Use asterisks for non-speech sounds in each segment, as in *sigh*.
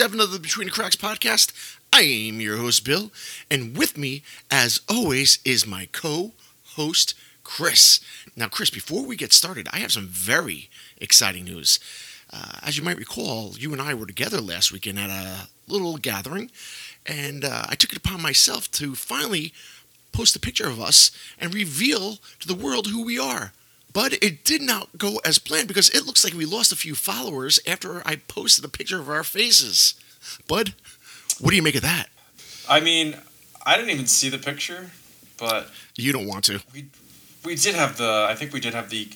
number 57 of the Between the Cracks podcast. I am your host, Bill, and with me, as always, is my co host, Chris. Now, Chris, before we get started, I have some very exciting news. Uh, as you might recall, you and I were together last weekend at a little gathering, and uh, I took it upon myself to finally post a picture of us and reveal to the world who we are. But it did not go as planned because it looks like we lost a few followers after I posted a picture of our faces. Bud, what do you make of that? I mean, I didn't even see the picture, but You don't want to. we we did have the I think we did have the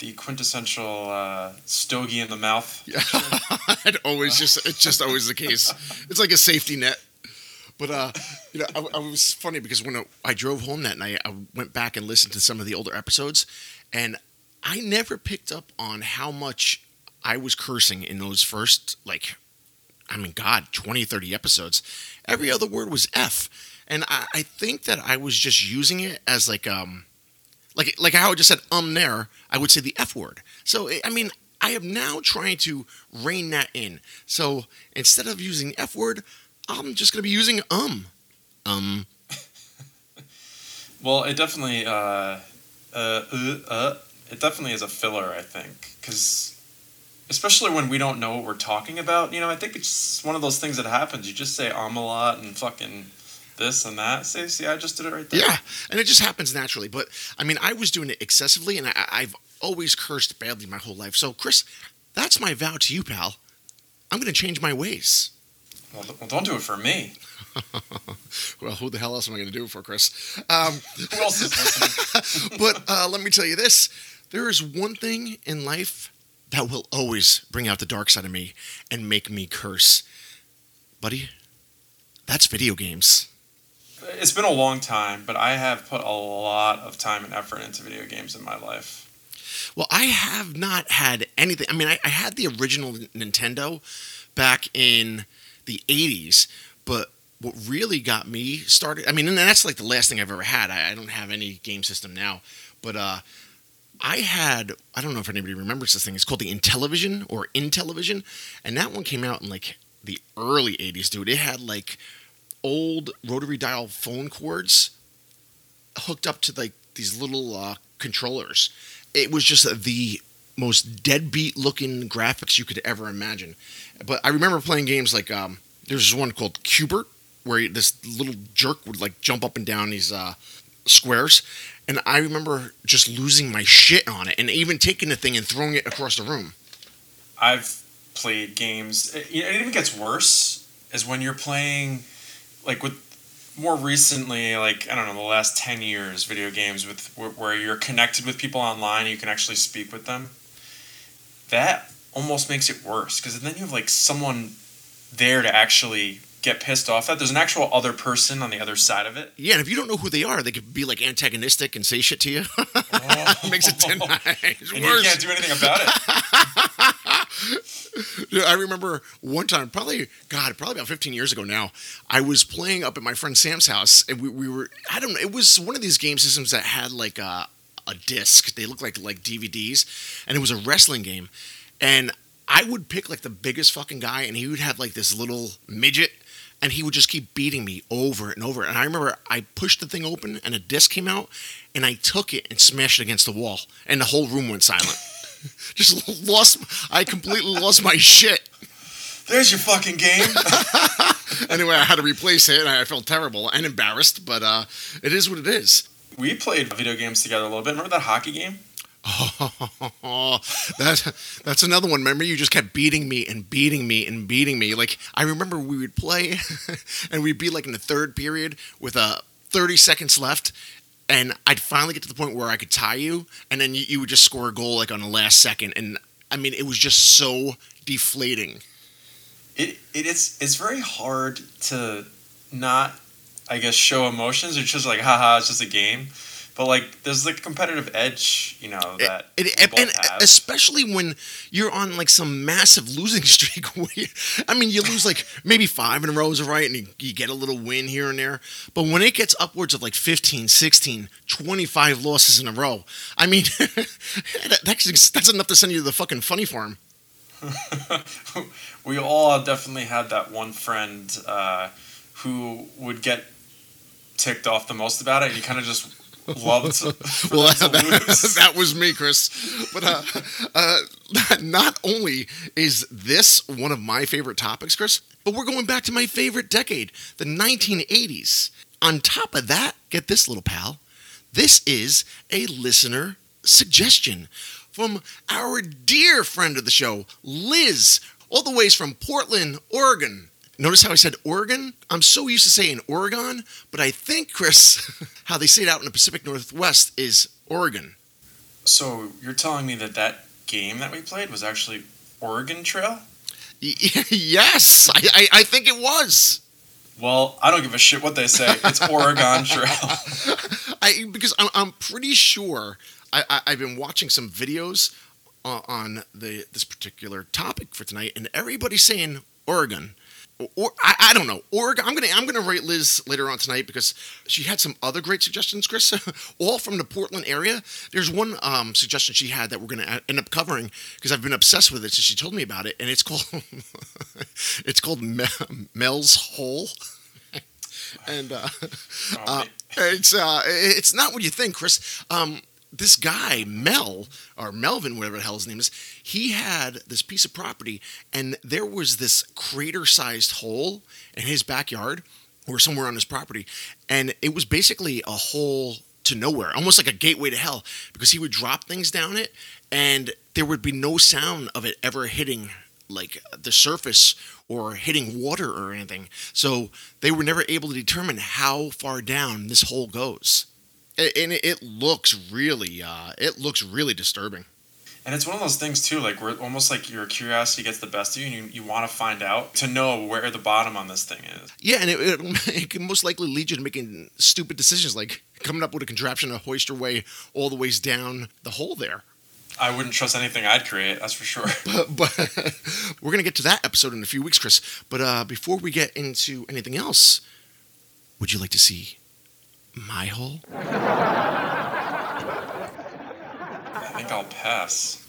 the quintessential uh, stogie in the mouth. Yeah, *laughs* it always just it's just always the case. It's like a safety net. But uh, you know, I, I was funny because when I drove home that night, I went back and listened to some of the older episodes, and I never picked up on how much I was cursing in those first like, I mean, God, 20, 30 episodes. Every other word was F, and I, I think that I was just using it as like um, like like how I just said um there, I would say the F word. So I mean, I am now trying to rein that in. So instead of using F word, I'm just gonna be using um, um. *laughs* Well, it definitely uh, uh, uh, uh, it definitely is a filler. I think because especially when we don't know what we're talking about. You know, I think it's one of those things that happens. You just say um a lot and fucking this and that. Say, see, I just did it right there. Yeah, and it just happens naturally. But I mean, I was doing it excessively, and I, I've always cursed badly my whole life. So Chris, that's my vow to you, pal. I'm gonna change my ways. Well, well, don't do it for me. *laughs* Well, who the hell else am I gonna do it for, Chris? Um, Who else is listening? *laughs* but uh, let me tell you this there is one thing in life that will always bring out the dark side of me and make me curse. Buddy, that's video games. It's been a long time, but I have put a lot of time and effort into video games in my life. Well, I have not had anything. I mean, I, I had the original Nintendo back in the 80s, but what really got me started, I mean, and that's like the last thing I've ever had. I, I don't have any game system now, but uh, I had, I don't know if anybody remembers this thing. It's called the Intellivision or Intellivision, and that one came out in like the early 80s, dude. It had like old rotary dial phone cords hooked up to like these little uh, controllers. It was just the most deadbeat looking graphics you could ever imagine. But I remember playing games like um, there's one called Q*bert where this little jerk would like jump up and down these uh, squares, and I remember just losing my shit on it, and even taking the thing and throwing it across the room. I've played games. It, it even gets worse is when you're playing, like with more recently, like I don't know, the last ten years, video games with where, where you're connected with people online, you can actually speak with them. That almost makes it worse because then you have like someone there to actually get pissed off at. There's an actual other person on the other side of it. Yeah, and if you don't know who they are, they could be like antagonistic and say shit to you. Oh. *laughs* Makes it ten times and you can't do anything about it. *laughs* I remember one time, probably God, probably about 15 years ago now. I was playing up at my friend Sam's house, and we, we were I don't know. It was one of these game systems that had like a a disc. They looked like like DVDs, and it was a wrestling game. And I would pick like the biggest fucking guy, and he would have like this little midget, and he would just keep beating me over and over. And I remember I pushed the thing open, and a disc came out, and I took it and smashed it against the wall, and the whole room went silent. *laughs* just lost. I completely lost my shit. There's your fucking game. *laughs* anyway, I had to replace it, and I felt terrible and embarrassed. But uh, it is what it is. We played video games together a little bit. Remember that hockey game? Oh, *laughs* that that's another one. Remember, you just kept beating me and beating me and beating me. Like I remember, we would play, *laughs* and we'd be like in the third period with uh, 30 seconds left, and I'd finally get to the point where I could tie you, and then you, you would just score a goal like on the last second. And I mean, it was just so deflating. it, it it's it's very hard to not I guess show emotions. It's just like haha, it's just a game. But like there's like competitive edge, you know, that It, it- and have. especially when you're on like some massive *laughs* losing streak. *laughs* You, I mean, you lose like maybe five in a row is right, and you, you get a little win here and there. But when it gets upwards of like 15, 16, 25 losses in a row, I mean, *laughs* that, that's, that's enough to send you to the fucking funny farm. we all definitely had that one friend uh, who would get ticked off the most about it. And you kind of just loved. *laughs* well, *laughs* that, that, that, was me, Chris. But uh, uh, *laughs* not only is this one of my favorite topics, Chris, but we're going back to my favorite decade, the 1980s. On top of that, get this little pal. This is a listener suggestion from our dear friend of the show, Liz, all the ways from Portland, Oregon. Notice how I said Oregon? I'm so used to saying Oregon, but I think, Chris, *laughs* how they say it out in the Pacific Northwest is Oregon. So you're telling me that that game that we played was actually Oregon Trail? *laughs* Yes, I, I, I think it was. Well, I don't give a shit what they say. It's *laughs* Oregon Trail. I because I'm, I'm pretty sure I, I have been watching some videos uh, on the this particular topic for tonight, and everybody's saying Oregon. Or, I, I don't know Oregon. I'm gonna I'm gonna rate Liz later on tonight because she had some other great suggestions, Chris, *laughs* all from the Portland area. There's one um, suggestion she had that we're gonna end up covering because I've been obsessed with it since she told me about it, and it's called *laughs* it's called Mel's Hole. *laughs* and uh, oh, uh, it's uh, it's not what you think, Chris. Um, this guy Mel or Melvin, whatever the hell his name is, he had this piece of property, and there was this crater-sized hole in his backyard or somewhere on his property, and it was basically a hole to nowhere, almost like a gateway to hell, because he would drop things down it, and there would be no sound of it ever hitting like the surface or hitting water or anything. So they were never able to determine how far down this hole goes and it looks really uh, it looks really disturbing and it's one of those things too like where almost like your curiosity gets the best of you and you, you want to find out to know where the bottom on this thing is yeah and it, it, *laughs* it can most likely lead you to making stupid decisions like coming up with a contraption to hoist your way all the ways down the hole there I wouldn't trust anything I'd create, that's for sure. *laughs* But, but *laughs* we're going to get to that episode in a few weeks, Chris. But uh, before we get into anything else, would you like to see my hole? I think I'll pass.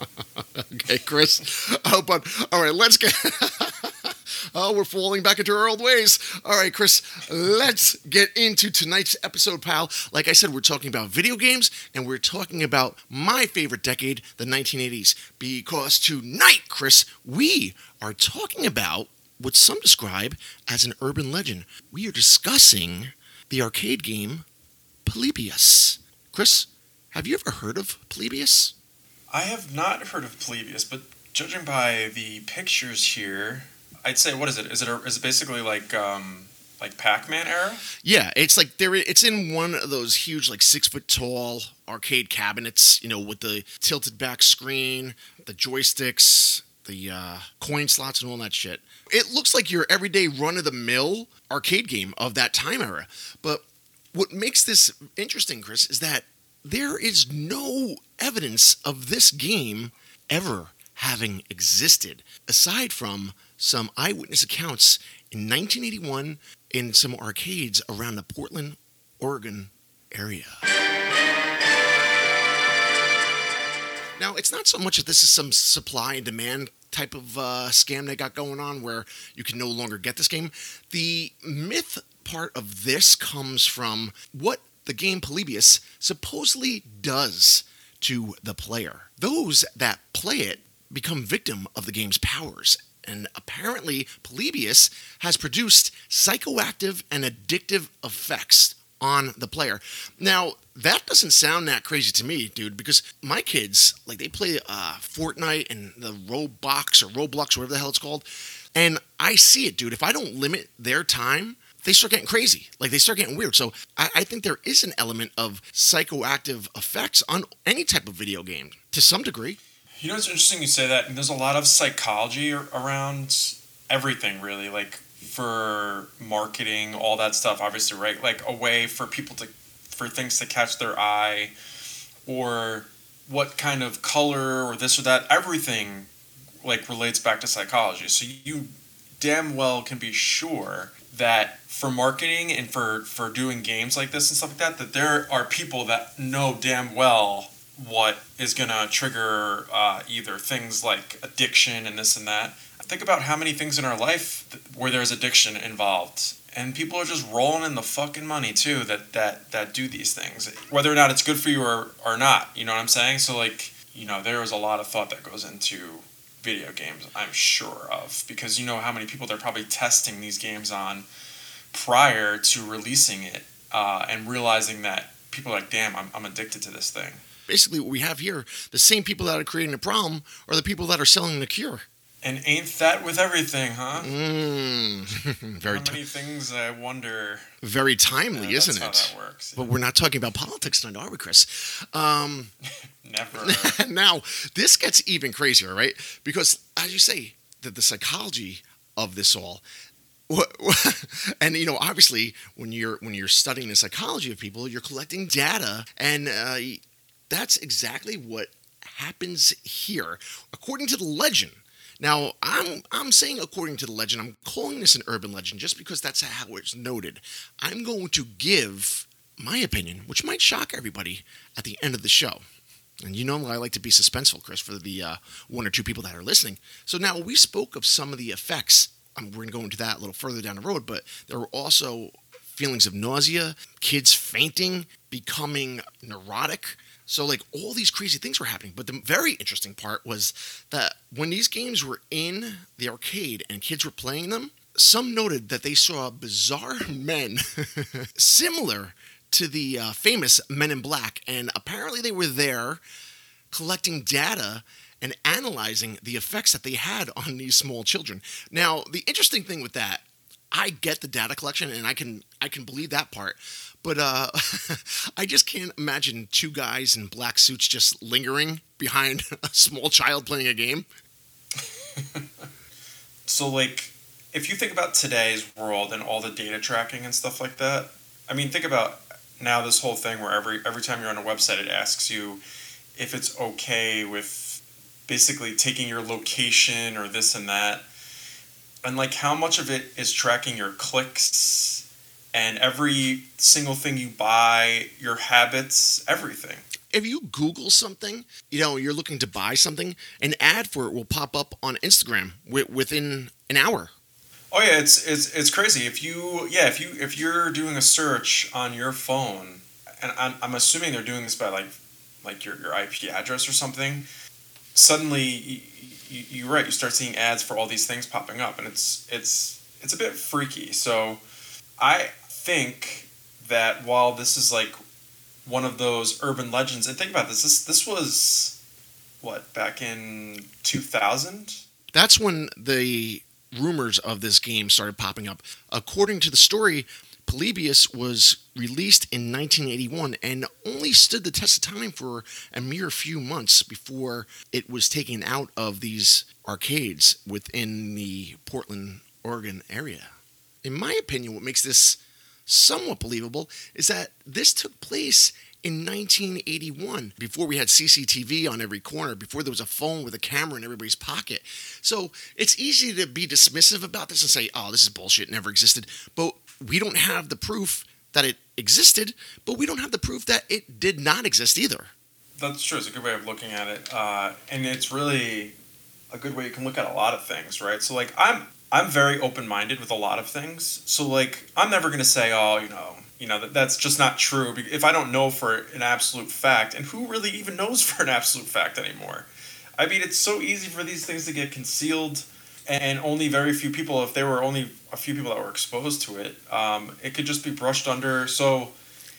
*laughs* okay, Chris. Oh, but all right, let's get. *laughs* oh, we're falling back into our old ways. All right, Chris, let's get into tonight's episode, pal. Like I said, we're talking about video games and we're talking about my favorite decade, the 1980s. Because tonight, Chris, we are talking about what some describe as an urban legend. We are discussing the arcade game Polybius. Chris, have you ever heard of Polybius? I have not heard of Polybius, but judging by the pictures here, I'd say what is it? Is it a, is it basically like um, like Pac-Man era? Yeah, it's like there. It's in one of those huge, like six foot tall arcade cabinets. You know, with the tilted back screen, the joysticks, the uh, coin slots, and all that shit. It looks like your everyday run of the mill arcade game of that time era. But what makes this interesting, Chris, is that there is no evidence of this game ever having existed, aside from some eyewitness accounts in 1981 in some arcades around the Portland, Oregon area. Now, it's not so much that this is some supply and demand type of uh, scam they got going on where you can no longer get this game. The myth part of this comes from what the game Polybius supposedly does to the player. Those that play it become victim of the game's powers. And apparently, Polybius has produced psychoactive and addictive effects on the player. Now, that doesn't sound that crazy to me, dude, because my kids, like, they play uh, Fortnite and the Roblox or Roblox, whatever the hell it's called. And I see it, dude. If I don't limit their time, they start getting crazy. Like they start getting weird. So I, I, think there is an element of psychoactive effects on any type of video game to some degree. You know, it's interesting you say that. There's a lot of psychology around everything, really. Like for marketing, all that stuff, obviously, right? Like a way for people to, for things to catch their eye or what kind of color or this or that, everything like relates back to psychology. So you damn well can be sure that for marketing and for for doing games like this and stuff like that that there are people that know damn well what is to trigger uh, either things like addiction and this and that. Think about how many things in our life where there's addiction involved. And people are just rolling in the fucking money too that, that, that do these things, whether or not it's good for you or, or not. You know what I'm saying? So, like, you know, there is a lot of thought that goes into video games, I'm sure of, because you know how many people they're probably testing these games on prior to releasing it uh, and realizing that people are like, damn, I'm, I'm addicted to this thing basically what we have here the same people that are creating the problem are the people that are selling the cure and ain't that with everything huh? Mm, *laughs* very How many t- things i wonder. Very timely yeah, isn't it? works, but we're not talking about politics tonight are we chris? Um, *laughs* never. *laughs* Now this gets even crazier right? Because as you say that the psychology of this all and you know obviously when you're when you're studying the psychology of people you're collecting data and uh, that's exactly what happens here, according to the legend. Now, I'm I'm saying according to the legend, I'm calling this an urban legend just because that's how it's noted. I'm going to give my opinion, which might shock everybody at the end of the show. And you know I like to be suspenseful, Chris, for the uh, one or two people that are listening. So now we spoke of some of the effects. Um, we're going to go into that a little further down the road, but there were also feelings of nausea, kids fainting, becoming neurotic, so like all these crazy things were happening. But the very interesting part was that when these games were in the arcade and kids were playing them, some noted that they saw bizarre *laughs* men similar to the uh, famous Men in Black, and apparently they were there collecting data and analyzing the effects that they had on these small children. Now, the interesting thing with that, I get the data collection and I can I can believe that part. But uh, *laughs* I just can't imagine two guys in black suits just lingering behind *laughs* a small child playing a game. *laughs* so, like, if you think about today's world and all the data tracking and stuff like that, I mean, think about now this whole thing where every every time you're on a website, it asks you if it's okay with basically taking your location or this and that, and like how much of it is tracking your clicks and every single thing you buy, your habits, everything. If you Google something, you know, you're looking to buy something, an ad for it will pop up on Instagram within an hour. Oh yeah, it's it's it's crazy. If you yeah, if you if you're doing a search on your phone, and I'm, I'm assuming they're doing this by like like your, your IP address or something, suddenly you, you, you're right. You start seeing ads for all these things popping up, and it's it's it's a bit freaky. So I think that while this is like one of those urban legends, and think about this, this this was what back in two thousand. That's when the rumors of this game started popping up. According to the story, Polybius was released in 1981 and only stood the test of time for a mere few months before it was taken out of these arcades within the Portland, Oregon area. In my opinion, what makes this somewhat believable is that this took place in 1981 before we had CCTV on every corner, before there was a phone with a camera in everybody's pocket. So it's easy to be dismissive about this and say, oh, this is bullshit, never existed. But we don't have the proof that it existed, but we don't have the proof that it did not exist either. That's true. It's a good way of looking at it. Uh, and it's really a good way you can look at a lot of things, right? So, like, I'm I'm very open minded with a lot of things. So like I'm never gonna say, oh, you know, you know that that's just not true if I don't know for an absolute fact. And who really even knows *laughs* for an absolute fact anymore? I mean, it's so easy for these things to get concealed, and only very few people, if there were only a few people that were exposed to it, um, it could just be brushed under. So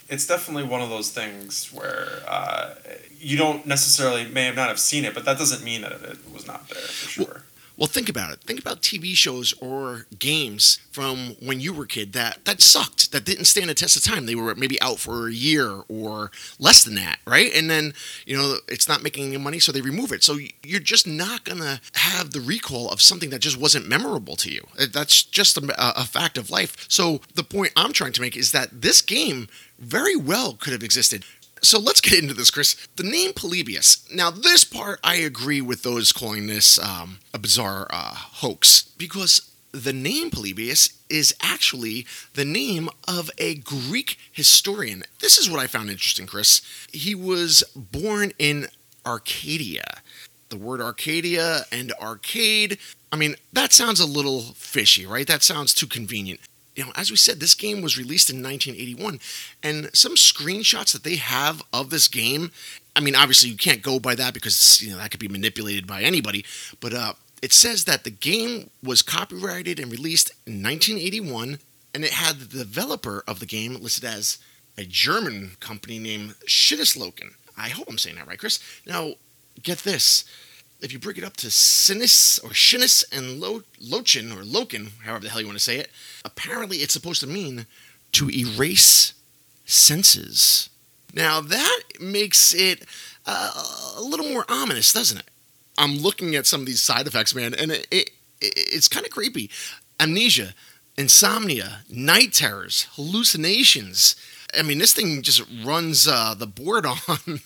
it's definitely one of those things where uh, you don't necessarily may have not have seen it, but that doesn't mean that it was not there for sure. Well, well, think about it. Think about TV shows or games from when you were a kid that that sucked, that didn't stand the test of time. They were maybe out for a year or less than that, right? And then you know it's not making any money, so they remove it. So you're just not gonna have the recall of something that just wasn't memorable to you. Uh, that's just a, a fact of life. So the point I'm trying to make is that this game very well could have existed so let's get into this, Chris. The name Polybius. Now, this part I agree with those calling this um, a bizarre uh, hoax because the name Polybius is actually the name of a Greek historian. This is what I found interesting, Chris. He was born in Arcadia. The word Arcadia and arcade, I mean, that sounds a little fishy, right? That sounds too convenient. You know, as we said, this game was released in 1981, and some screenshots that they have of this game. I mean, obviously you can't go by that because you know that could be manipulated by anybody. But uh, it says that the game was copyrighted and released in 1981, and it had the developer of the game listed as a German company named Shittisloken. I hope I'm saying that right, Chris. Now, get this. If you break it up to Sinis or shinis and Lo- Lochin or Loken, however the hell you want to say it, apparently it's supposed to mean to erase senses. Now that makes it uh, a little more ominous, doesn't it? I'm looking at some of these side effects, man, and it, it it's kind of creepy. Amnesia, insomnia, night terrors, hallucinations. I mean, this thing just runs uh, the board *laughs* on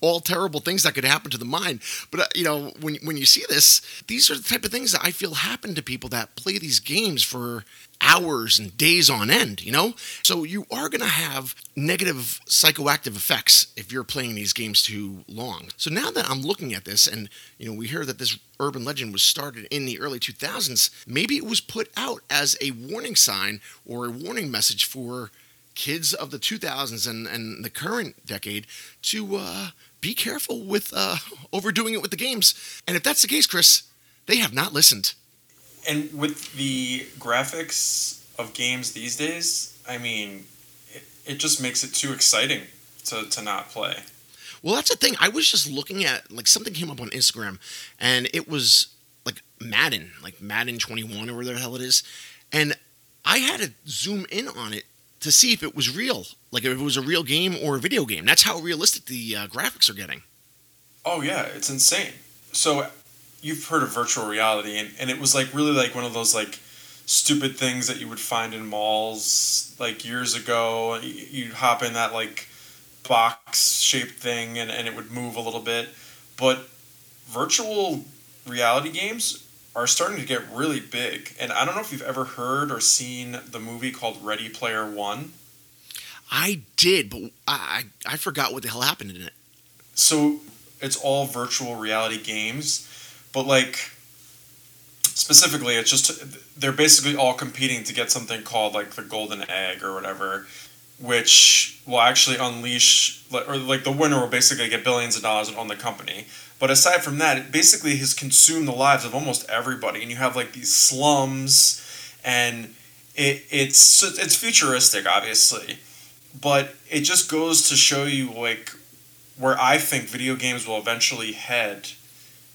all terrible things that could happen to the mind. But uh, you know, when when you see this, these are the type of things that I feel happen to people that play these games for hours and days on end, you know? So you are going to have negative psychoactive effects if you're playing these games too long. So now that I'm looking at this and, you know, we hear that this urban legend was started in the early 2000s, maybe it was put out as a warning sign or a warning message for kids of the 2000s and, and the current decade to uh, be careful with uh, overdoing it with the games. And if that's the case, Chris, they have not listened and with the graphics of games these days, I mean, it, it just makes it too exciting to, to not play. Well, that's the thing. I was just looking at like something came up on Instagram, and it was like Madden, like Madden 21 or whatever the hell it is, and I had to zoom in on it to see if it was real, like if it was a real game or a video game. That's how realistic the uh, graphics are getting. Oh yeah, it's insane. So you've heard of virtual reality, and, and it was like really like one of those like stupid things that you would find in malls like years ago. You'd hop in that like box shaped thing, and, and it would move a little bit. But virtual reality games are starting to get really big. And I don't know if you've ever heard or seen the movie called Ready Player One. I did, but I I forgot what the hell happened in it. So it's all virtual reality games but like specifically, it's just they're basically all competing to get something called like the golden egg or whatever, which will actually unleash or like the winner will basically get billions of dollars and own the company. But aside from that, it basically has consumed the lives of almost everybody, and you have like these slums, and it it's it's futuristic, obviously, but it just goes to show you like where I think video games will eventually head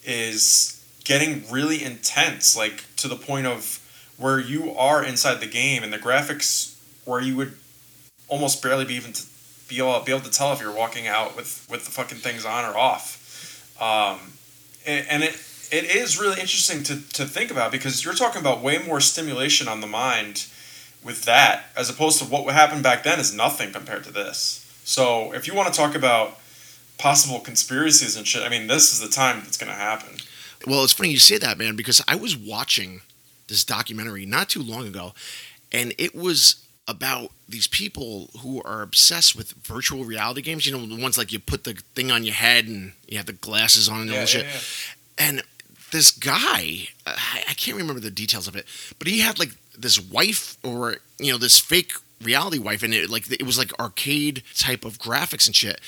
is getting really intense, like to the point of where you are inside the game and the graphics where you would almost barely be even to be able, be able to tell if you're walking out with, with the fucking things on or off. Um, and, and it it is really interesting to, to think about because you're talking about way more stimulation on the mind with that as opposed to what happened back then is nothing compared to this. So if you want to talk about possible conspiracies and shit. I mean, this is the time that's going to happen. Well, it's funny you say that, man, because I was watching this documentary not too long ago, and it was about these people who are obsessed with virtual reality games. You know, the ones like you put the thing on your head and you have the glasses on and yeah, all shit. Yeah. And this guy, I can't remember the details of it, but he had like this wife or you know this fake reality wife, and it like it was like arcade type of graphics and shit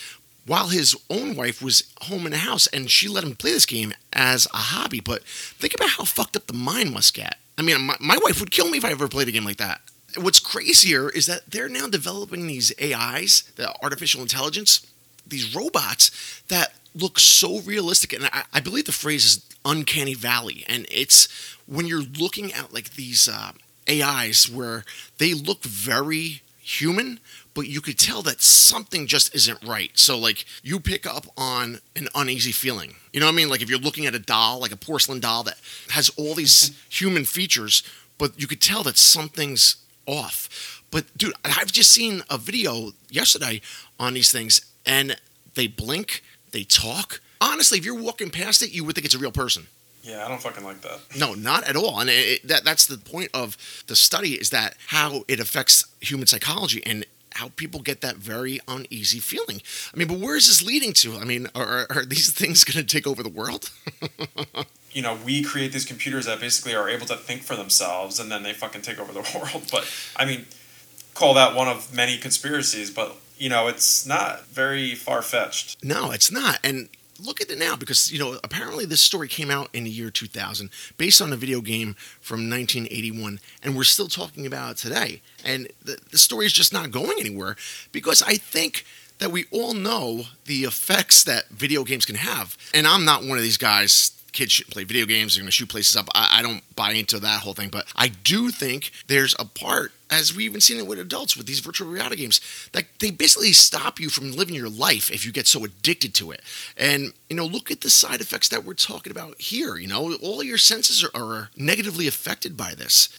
while his own wife was home in the house and she let him play this game as a hobby. But think about how fucked up the mind must get. I mean, my, my wife would kill me if I ever played a game like that. What's crazier is that they're now developing these AIs, the artificial intelligence, these robots that look so realistic. And I, I believe the phrase is uncanny valley. And it's when you're looking at like these uh, AIs where they look very human, but you could tell that something just isn't right. So, like, you pick up on an uneasy feeling. You know what I mean? Like, if you're looking at a doll, like a porcelain doll that has all these *laughs* human features, but you could tell that something's off. But, dude, I've just seen a video yesterday on these things, and they blink, they talk. Honestly, if you're walking past it, you would think it's a real person. Yeah, I don't fucking like that. No, not at all. And it, that that's the point of the study is that how it affects human psychology and how people get that very uneasy feeling. I mean, but where is this leading to? I mean, are, are these *laughs* things going to take over the world? *laughs* you know, we create these computers that basically are able to think for themselves and then they fucking take over the *laughs* world. But I mean, call that one of many conspiracies, but you know, it's not very far fetched. No, it's not. And look at it now because, you know, apparently this story came out in the year 2000 based on a video game from 1981, and we're still talking about it today. And the, the story is just not going anywhere because I think that we all know the effects that video games can have. And I'm not one of these guys kids shouldn't play video games, they're going to shoot places up. I, I, don't buy into that whole thing, but I do think there's a part, as we've even seen it with adults with these virtual reality games, that they basically stop you from living your life if you get so addicted to it. And, you know, look at the side effects that we're talking about here. You know, all your senses are, are negatively affected by this.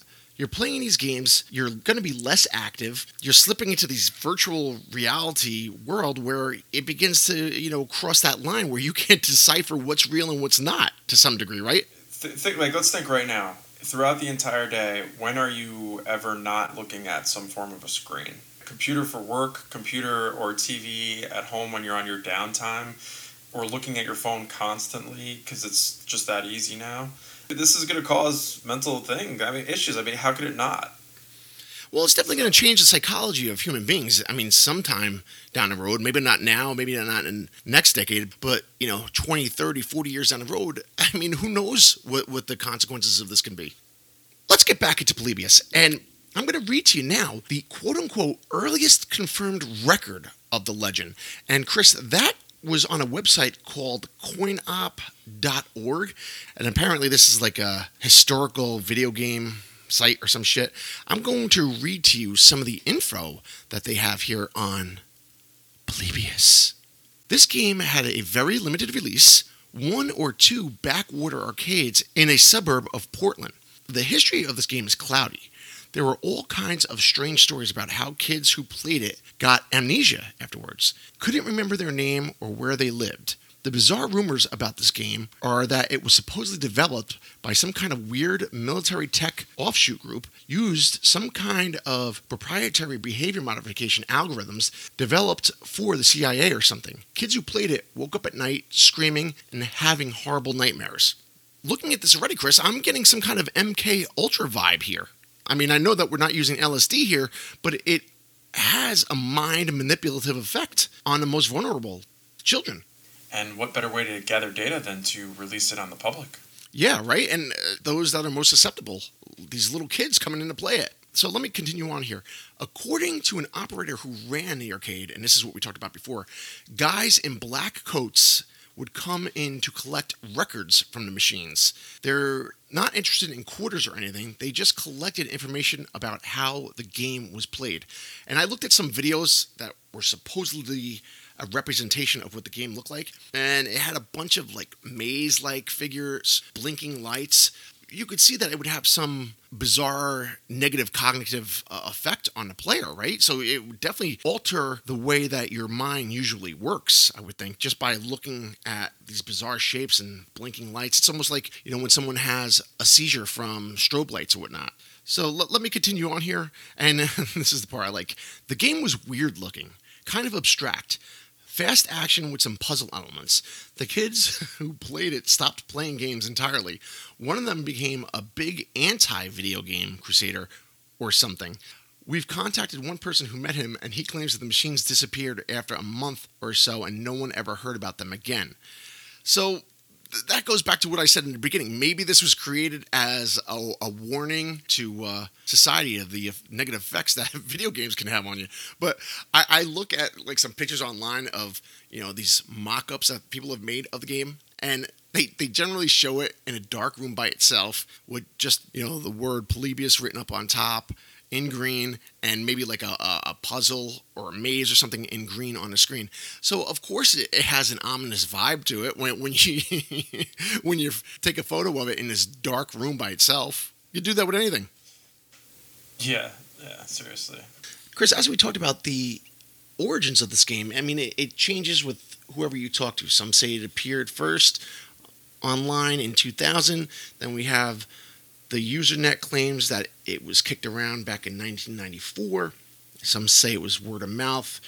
You're playing these games, you're going to be less active, you're slipping into these virtual reality world where it begins to, you know, cross that line where you *laughs* can't decipher what's real and what's not to some degree, right? Th- think like let's think right now. Throughout the entire day, when are you ever not looking at some form of a screen? Computer for work, computer or TV at home when you're on your downtime, or looking at your phone constantly because it's just that easy now this is going to cause mental thing. I mean, issues. I mean, how could it not? Well, it's definitely going to change the psychology of human beings. I mean, sometime down the road, maybe not now, maybe not in next decade, but, you know, 20, 30, 40 years down the road, I mean, who knows what, what the consequences of this can be. Let's get back into Polybius. And I'm going to read to you now the quote unquote earliest confirmed record of the legend. And Chris, that was on a website called coinop.org. And apparently, this is like a historical video game site or some shit. I'm going to read to you some of the info that they have here on Polybius. This game had a very limited release, one or two backwater arcades in a suburb of Portland. The history of this game is cloudy. There were all kinds of strange stories about how kids who played it got amnesia afterwards, couldn't remember their name or where they lived. The bizarre rumors about this game are that it was supposedly developed by some kind of weird military tech offshoot group, used some kind of proprietary behavior modification algorithms developed for the CIA or something. Kids who played it woke up at night screaming and having horrible nightmares. Looking at this already, Chris, I'm getting some kind of MK Ultra vibe here. I mean, I know that we're not using LSD here, but it has a mind manipulative effect on the most vulnerable children. And what better way to gather data than to release it on the public? Yeah, right. And uh, those that are most susceptible, these little kids coming in to play it. So let me continue on here. According to an operator who ran the arcade, and this is what we talked about before, guys in black coats would come in to collect records from the machines. They're not interested in quarters or anything, they just collected information about how the game was played. And I looked at some videos that were supposedly a representation of what the game looked like, and it had a bunch of like maze like figures, blinking lights you could see that it would have some bizarre negative cognitive uh, effect on the player, right? So it would definitely alter the way that your mind usually works, I would think, just by looking at these bizarre shapes and blinking lights. It's almost like, you know, when someone has a seizure from strobe lights or whatnot. So let, let me continue on here. And *laughs* this is the part I like. The game was weird looking, kind of abstract fast action with some puzzle elements. The kids *laughs* who played it stopped playing games entirely. One of them became a big anti video game crusader or something. We've contacted one person who met him, and he claims that the machines disappeared after a month or so and no one ever heard about them again. So that goes back to what I said in the beginning. Maybe this was created as a, a warning to uh, society of the negative effects *laughs* that video games can have on you. But I, I, look at like some pictures online of you know these mock-ups that people have made of the game, and they, they generally show it in a dark room by itself with just you know the word Polybius written up on top in green and maybe like a, a, puzzle or a maze or something in green on the screen. So of course it, it has an ominous vibe to it when, when *laughs* you when you take a photo of it in this dark room by itself. You do that with anything. Yeah, yeah, seriously. Chris, as we talked about the origins of this game, I mean it, it changes with whoever you talk to. Some say it appeared first online in 2000. Then we have the Usenet claims that it was kicked around back in 1994. Some say it was word of mouth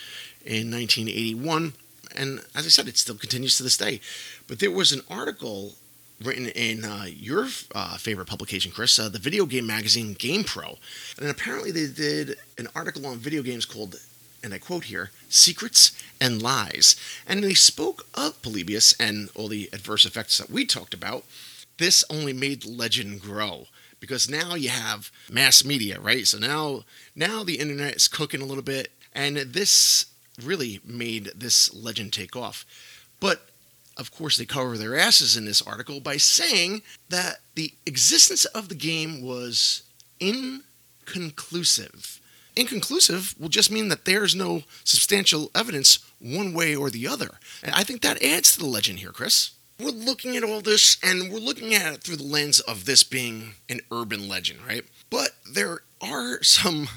in 1981. And as I said, it still continues to this day. But there was an article written in uh, your uh, favorite publication, Chris, uh, the video game magazine GamePro. And apparently they did an article on video games called, and I quote here, Secrets and Lies. And they spoke of Polybius and all the adverse effects that we talked about. This only made legend grow because now you have mass media, right? So now, now the internet is cooking a little bit, and this really made this legend take off. But of course, they cover their asses in this article by saying that the existence of the game was inconclusive. Inconclusive will just mean that there's no substantial evidence one way or the other. And I think that adds to the legend here, Chris. We're looking at all this and we're looking at it through the lens of this being an urban legend, right? But there are some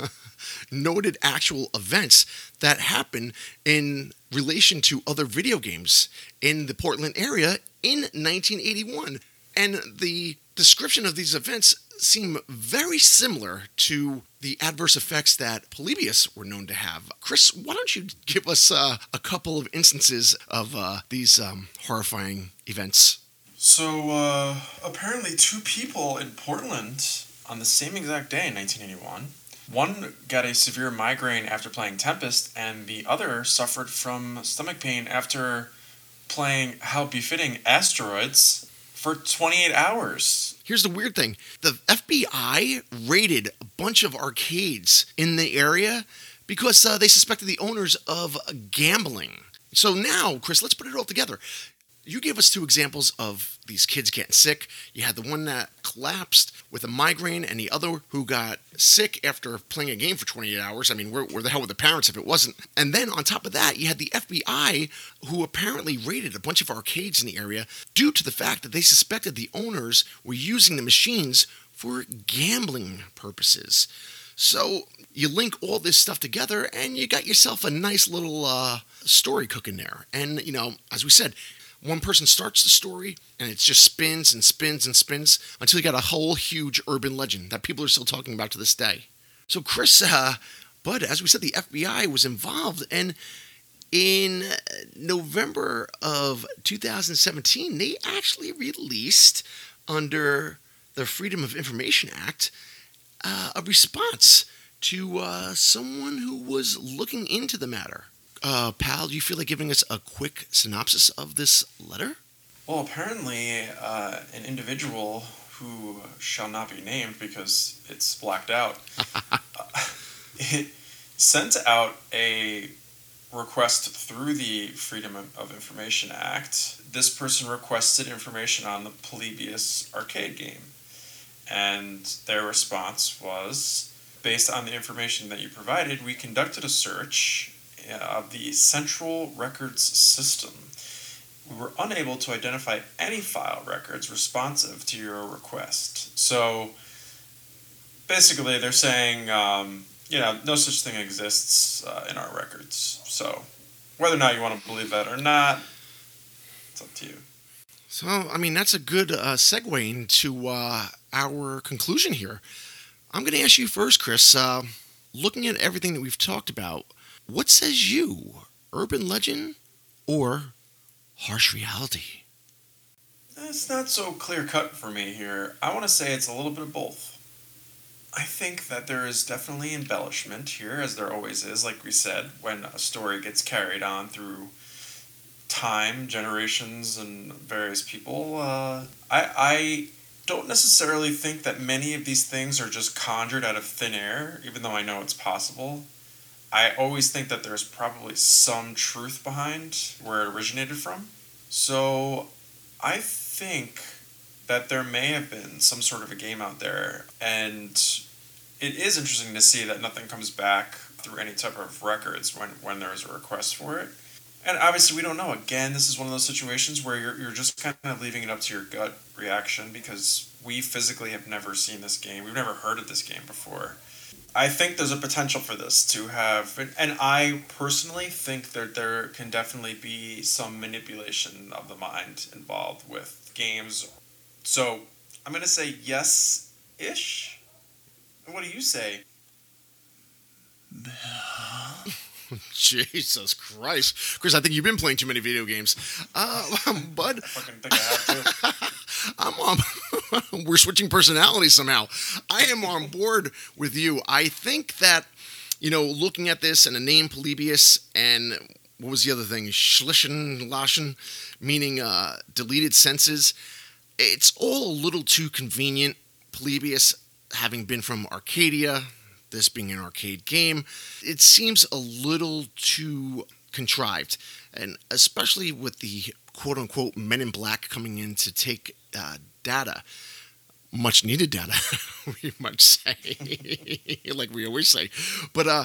*laughs* noted actual events that happen in relation to other video games in the Portland area in 1981. And the description of these events seem very similar to the adverse effects that Polybius were known to have. Chris, why don't you give us uh, a couple of instances of uh, these um, horrifying events? So, uh, apparently, two people in Portland on the same exact day in 1981 one got a severe migraine after playing Tempest, and the other suffered from stomach pain after playing How Befitting Asteroids for 28 hours. Here's the weird thing the FBI raided a bunch of arcades in the area because uh, they suspected the owners of gambling. So now, Chris, let's put it all together you gave us two examples of these kids getting sick. You had the one that collapsed with a migraine, and the other who got sick after playing a game for 28 hours. I mean, where, where the hell were the parents if it wasn't? And then on top of that, you had the FBI who apparently raided a bunch of arcades in the area due to the fact that they suspected the owners were using the machines for gambling purposes. So you link all this stuff together, and you got yourself a nice little uh, story cooking there. And you know, as we said, one person starts the story and it just spins and spins and spins until you got a whole huge urban legend that people are still talking about to this day. So, Chris, uh, Bud, as we said, the FBI was involved, and in November of 2017, they actually released, under the Freedom of Information Act, uh, a response to uh, someone who was looking into the matter. Uh, pal, do you feel like giving us a quick synopsis of this letter? Well, apparently, uh, an individual who shall not be named because it's blacked out, *laughs* uh, *laughs* it sent out a request through the Freedom of Information Act. This person requested information on the Polybius arcade game. And their response was based on the information that you provided, we conducted a search of the Central Records System. We were unable to identify any file records responsive to your request. So basically, they're saying, um, you know, no such thing exists uh, in our records. So whether or not you want to believe that or not, it's up to you. So, I mean, that's a good uh, segue into uh, our conclusion here. I'm going to ask you first, Chris. Uh, looking at everything that we've talked about, what says you, urban legend or harsh reality? It's not so clear cut for me here. I want to say it's a little bit of both. I think that there is definitely embellishment here, as there always is, like we said, when a story gets carried on through time, generations, and various people. Uh, I, I don't necessarily think that many of these things are just conjured out of thin air, even though I know it's possible. I always think that there's probably some truth behind where it originated from. So I think that there may have been some sort of a game out there, and it is interesting to see that nothing comes back through any type of records when, when there's a request for it. And obviously, we don't know. Again, this is one of those situations where you're, you're just kind of leaving it up to your gut reaction because we physically have never seen this game. We've never heard of this game before I think there's a potential for this to have, and I personally think that there can definitely be some manipulation of the mind involved with games. So I'm going to say yes ish. What do you say? *laughs* Jesus Christ, Chris! I think you've been playing too many video games, uh, *laughs* Bud. I fucking think I have to. *laughs* I'm on. *laughs* we're switching personalities somehow. I am on board with you. I think that you know, looking at this and the name Polybius and what was the other thing? Schlichen Laschen, meaning uh, deleted senses. It's all a little too convenient. Polybius having been from Arcadia, this being an arcade game, it seems a little too contrived. And especially with the quote unquote men in black coming in to take uh, data, much needed data, *laughs* we might say, *laughs* like we always say. But, uh,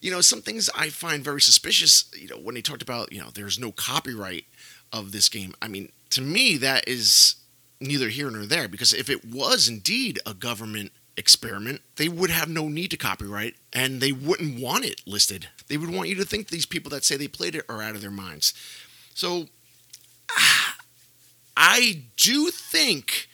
you know, some things I find very suspicious, you know, when they talked about, you know, there's no copyright of this game. I mean, to me, that is neither here nor there because if it was indeed a government experiment, they would have no need to copyright and they wouldn't want it listed. They would want you to think these people that say they played it are out of their minds. So I do think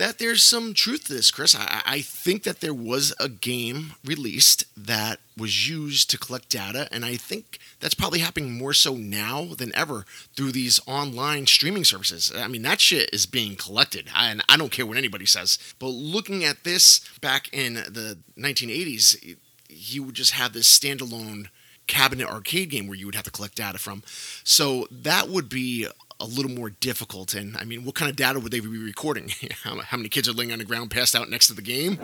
that there's some truth to this, Chris. I, I, think that there was a game released that was used to collect data, and I think that's probably happening more so now than ever through these online streaming services. I mean, that shit is being collected, and I don't care what anybody says. But looking at this back in the 1980s, you would just have this standalone cabinet arcade game where you would have to collect data from. So that would be a little more difficult. And I mean, what kind of data would they be recording? *laughs* how, many kids are laying on the ground passed out next to the game?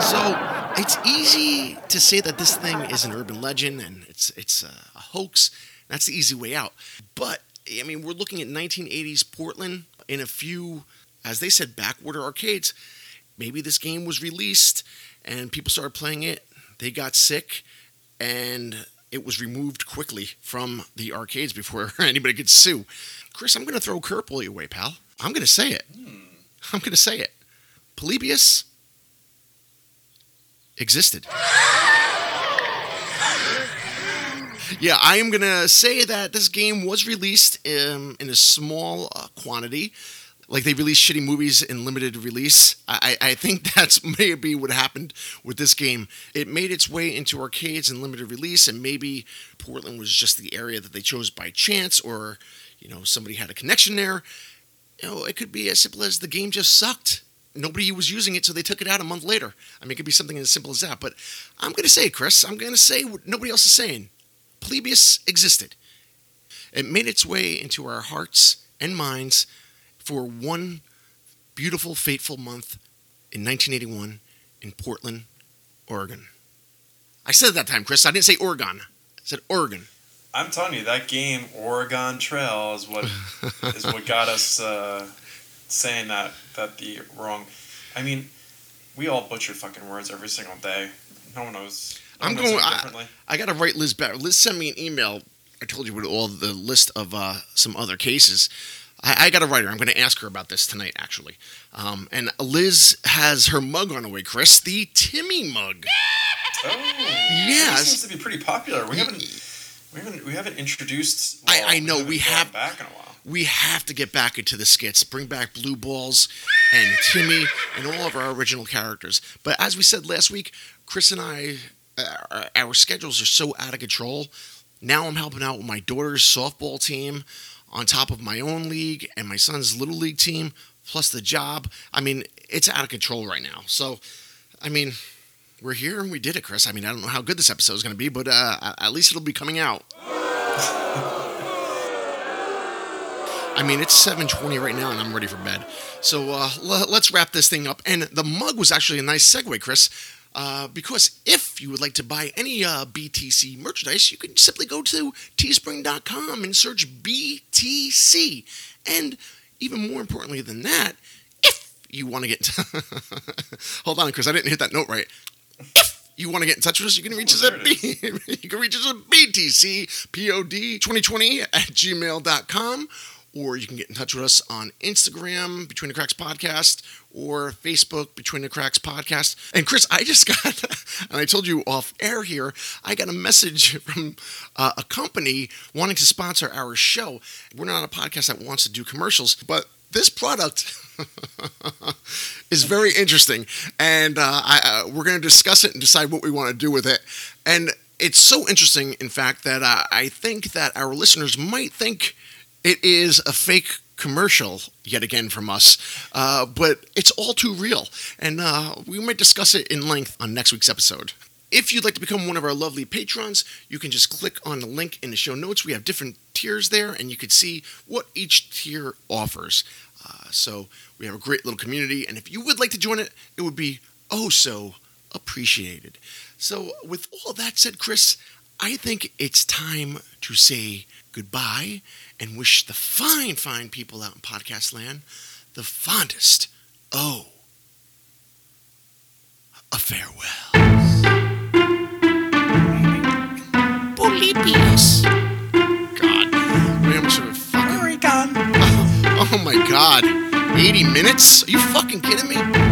So it's easy to say that this thing is an urban legend and it's it's a hoax. That's the easy way out. But I mean, we're looking at 1980s Portland in a few, as they said, backwater arcades. Maybe this game was released and people started playing it. They got sick and it was removed quickly from the arcades before *laughs* anybody could sue. Chris, I'm going to throw a curveball your way, pal. I'm going to say it. Hmm. I'm going to say it. Polybius existed. *laughs* yeah, I am going to say that this game was released um, in a small uh, quantity like they release shitty movies in limited release. I, I think *laughs* that's maybe what happened with this game. It made its way into arcades in limited release, and maybe Portland was just the area that they chose by chance, or you know somebody had a connection there. You know, it could be as simple as the game just sucked. Nobody was using it, so they took it out a month later. I mean, it could be something as simple as that. But I'm to say, Chris, I'm to say what nobody else is saying. Polybius existed. It made its way into our hearts and minds for one beautiful, fateful month in 1981 in Portland, Oregon. I said it that time, Chris. I didn't say Oregon. I said Oregon. I'm telling you, that game, Oregon Trail, is what *laughs* is what got us uh, saying that that the wrong. I mean, we all butcher fucking words every single day. No one knows. No I'm going. I, I got to write Liz back. Liz sent me an email. I told you with all the list of uh, some other cases. I, I got a writer. I'm going to ask her about this tonight, actually. Um, and Liz has her mug on the way, Chris, the Timmy mug. Oh, yeah, seems to be pretty popular. We haven't, we haven't, we haven't introduced. Well, I, I know we, we have back in a while. We have to get back into the skits, bring back Blue Balls and Timmy and all of our original characters. But as we said last week, Chris and I, uh, our schedules are so out of control. Now I'm helping out with my daughter's softball team on top of my own league and my son's little league team, plus the job. I mean, it's out of control right now. So, I mean, we're here and we did it, Chris. I mean, I don't know how good this episode is going to be, but uh, at least it'll be coming out. *laughs* I mean, it's 7:20 right now, and I'm ready for bed. So uh, l- let's wrap this thing up. And the mug was actually a nice segue, Chris. Uh, because if you would like to buy any uh, BTC merchandise, you can simply go to teespring.com and search BTC. And even more importantly than that, if you want to get. *laughs* Hold on, Chris, I didn't hit that note right. If you want to get in touch with us, you can reach us at B- *laughs* you can reach us at BTC POD 2020 at gmail.com or you can get in touch with us on Instagram, Between the Cracks Podcast, or Facebook, Between the Cracks Podcast. And Chris, I just *laughs* got, and I told you off air here, I got a message from uh, a company wanting to sponsor our show. We're not a podcast that wants to do commercials, but this product *laughs* is very interesting, and uh, I, uh, we're going to discuss it and decide what we want to do with it. And it's so interesting, in fact, that uh, I think that our listeners might think it is a fake commercial yet again from us, uh, but it's all too real, and uh, we might discuss it in length on next week's episode. If you'd like to become one of our lovely patrons, you can just click on the link in the show notes. We have different tiers there, and you can see what each tier offers. Uh, so we have a great little community, and if you would like to join it, it would be oh so appreciated. So, with all that said, Chris, I think it's time to say goodbye and wish the fine, fine people out in podcast land the fondest, oh, a farewell. Polybius. God, we almost sort of fucking. Oregon. *laughs* Oh my god. 80 minutes? Are you fucking kidding me?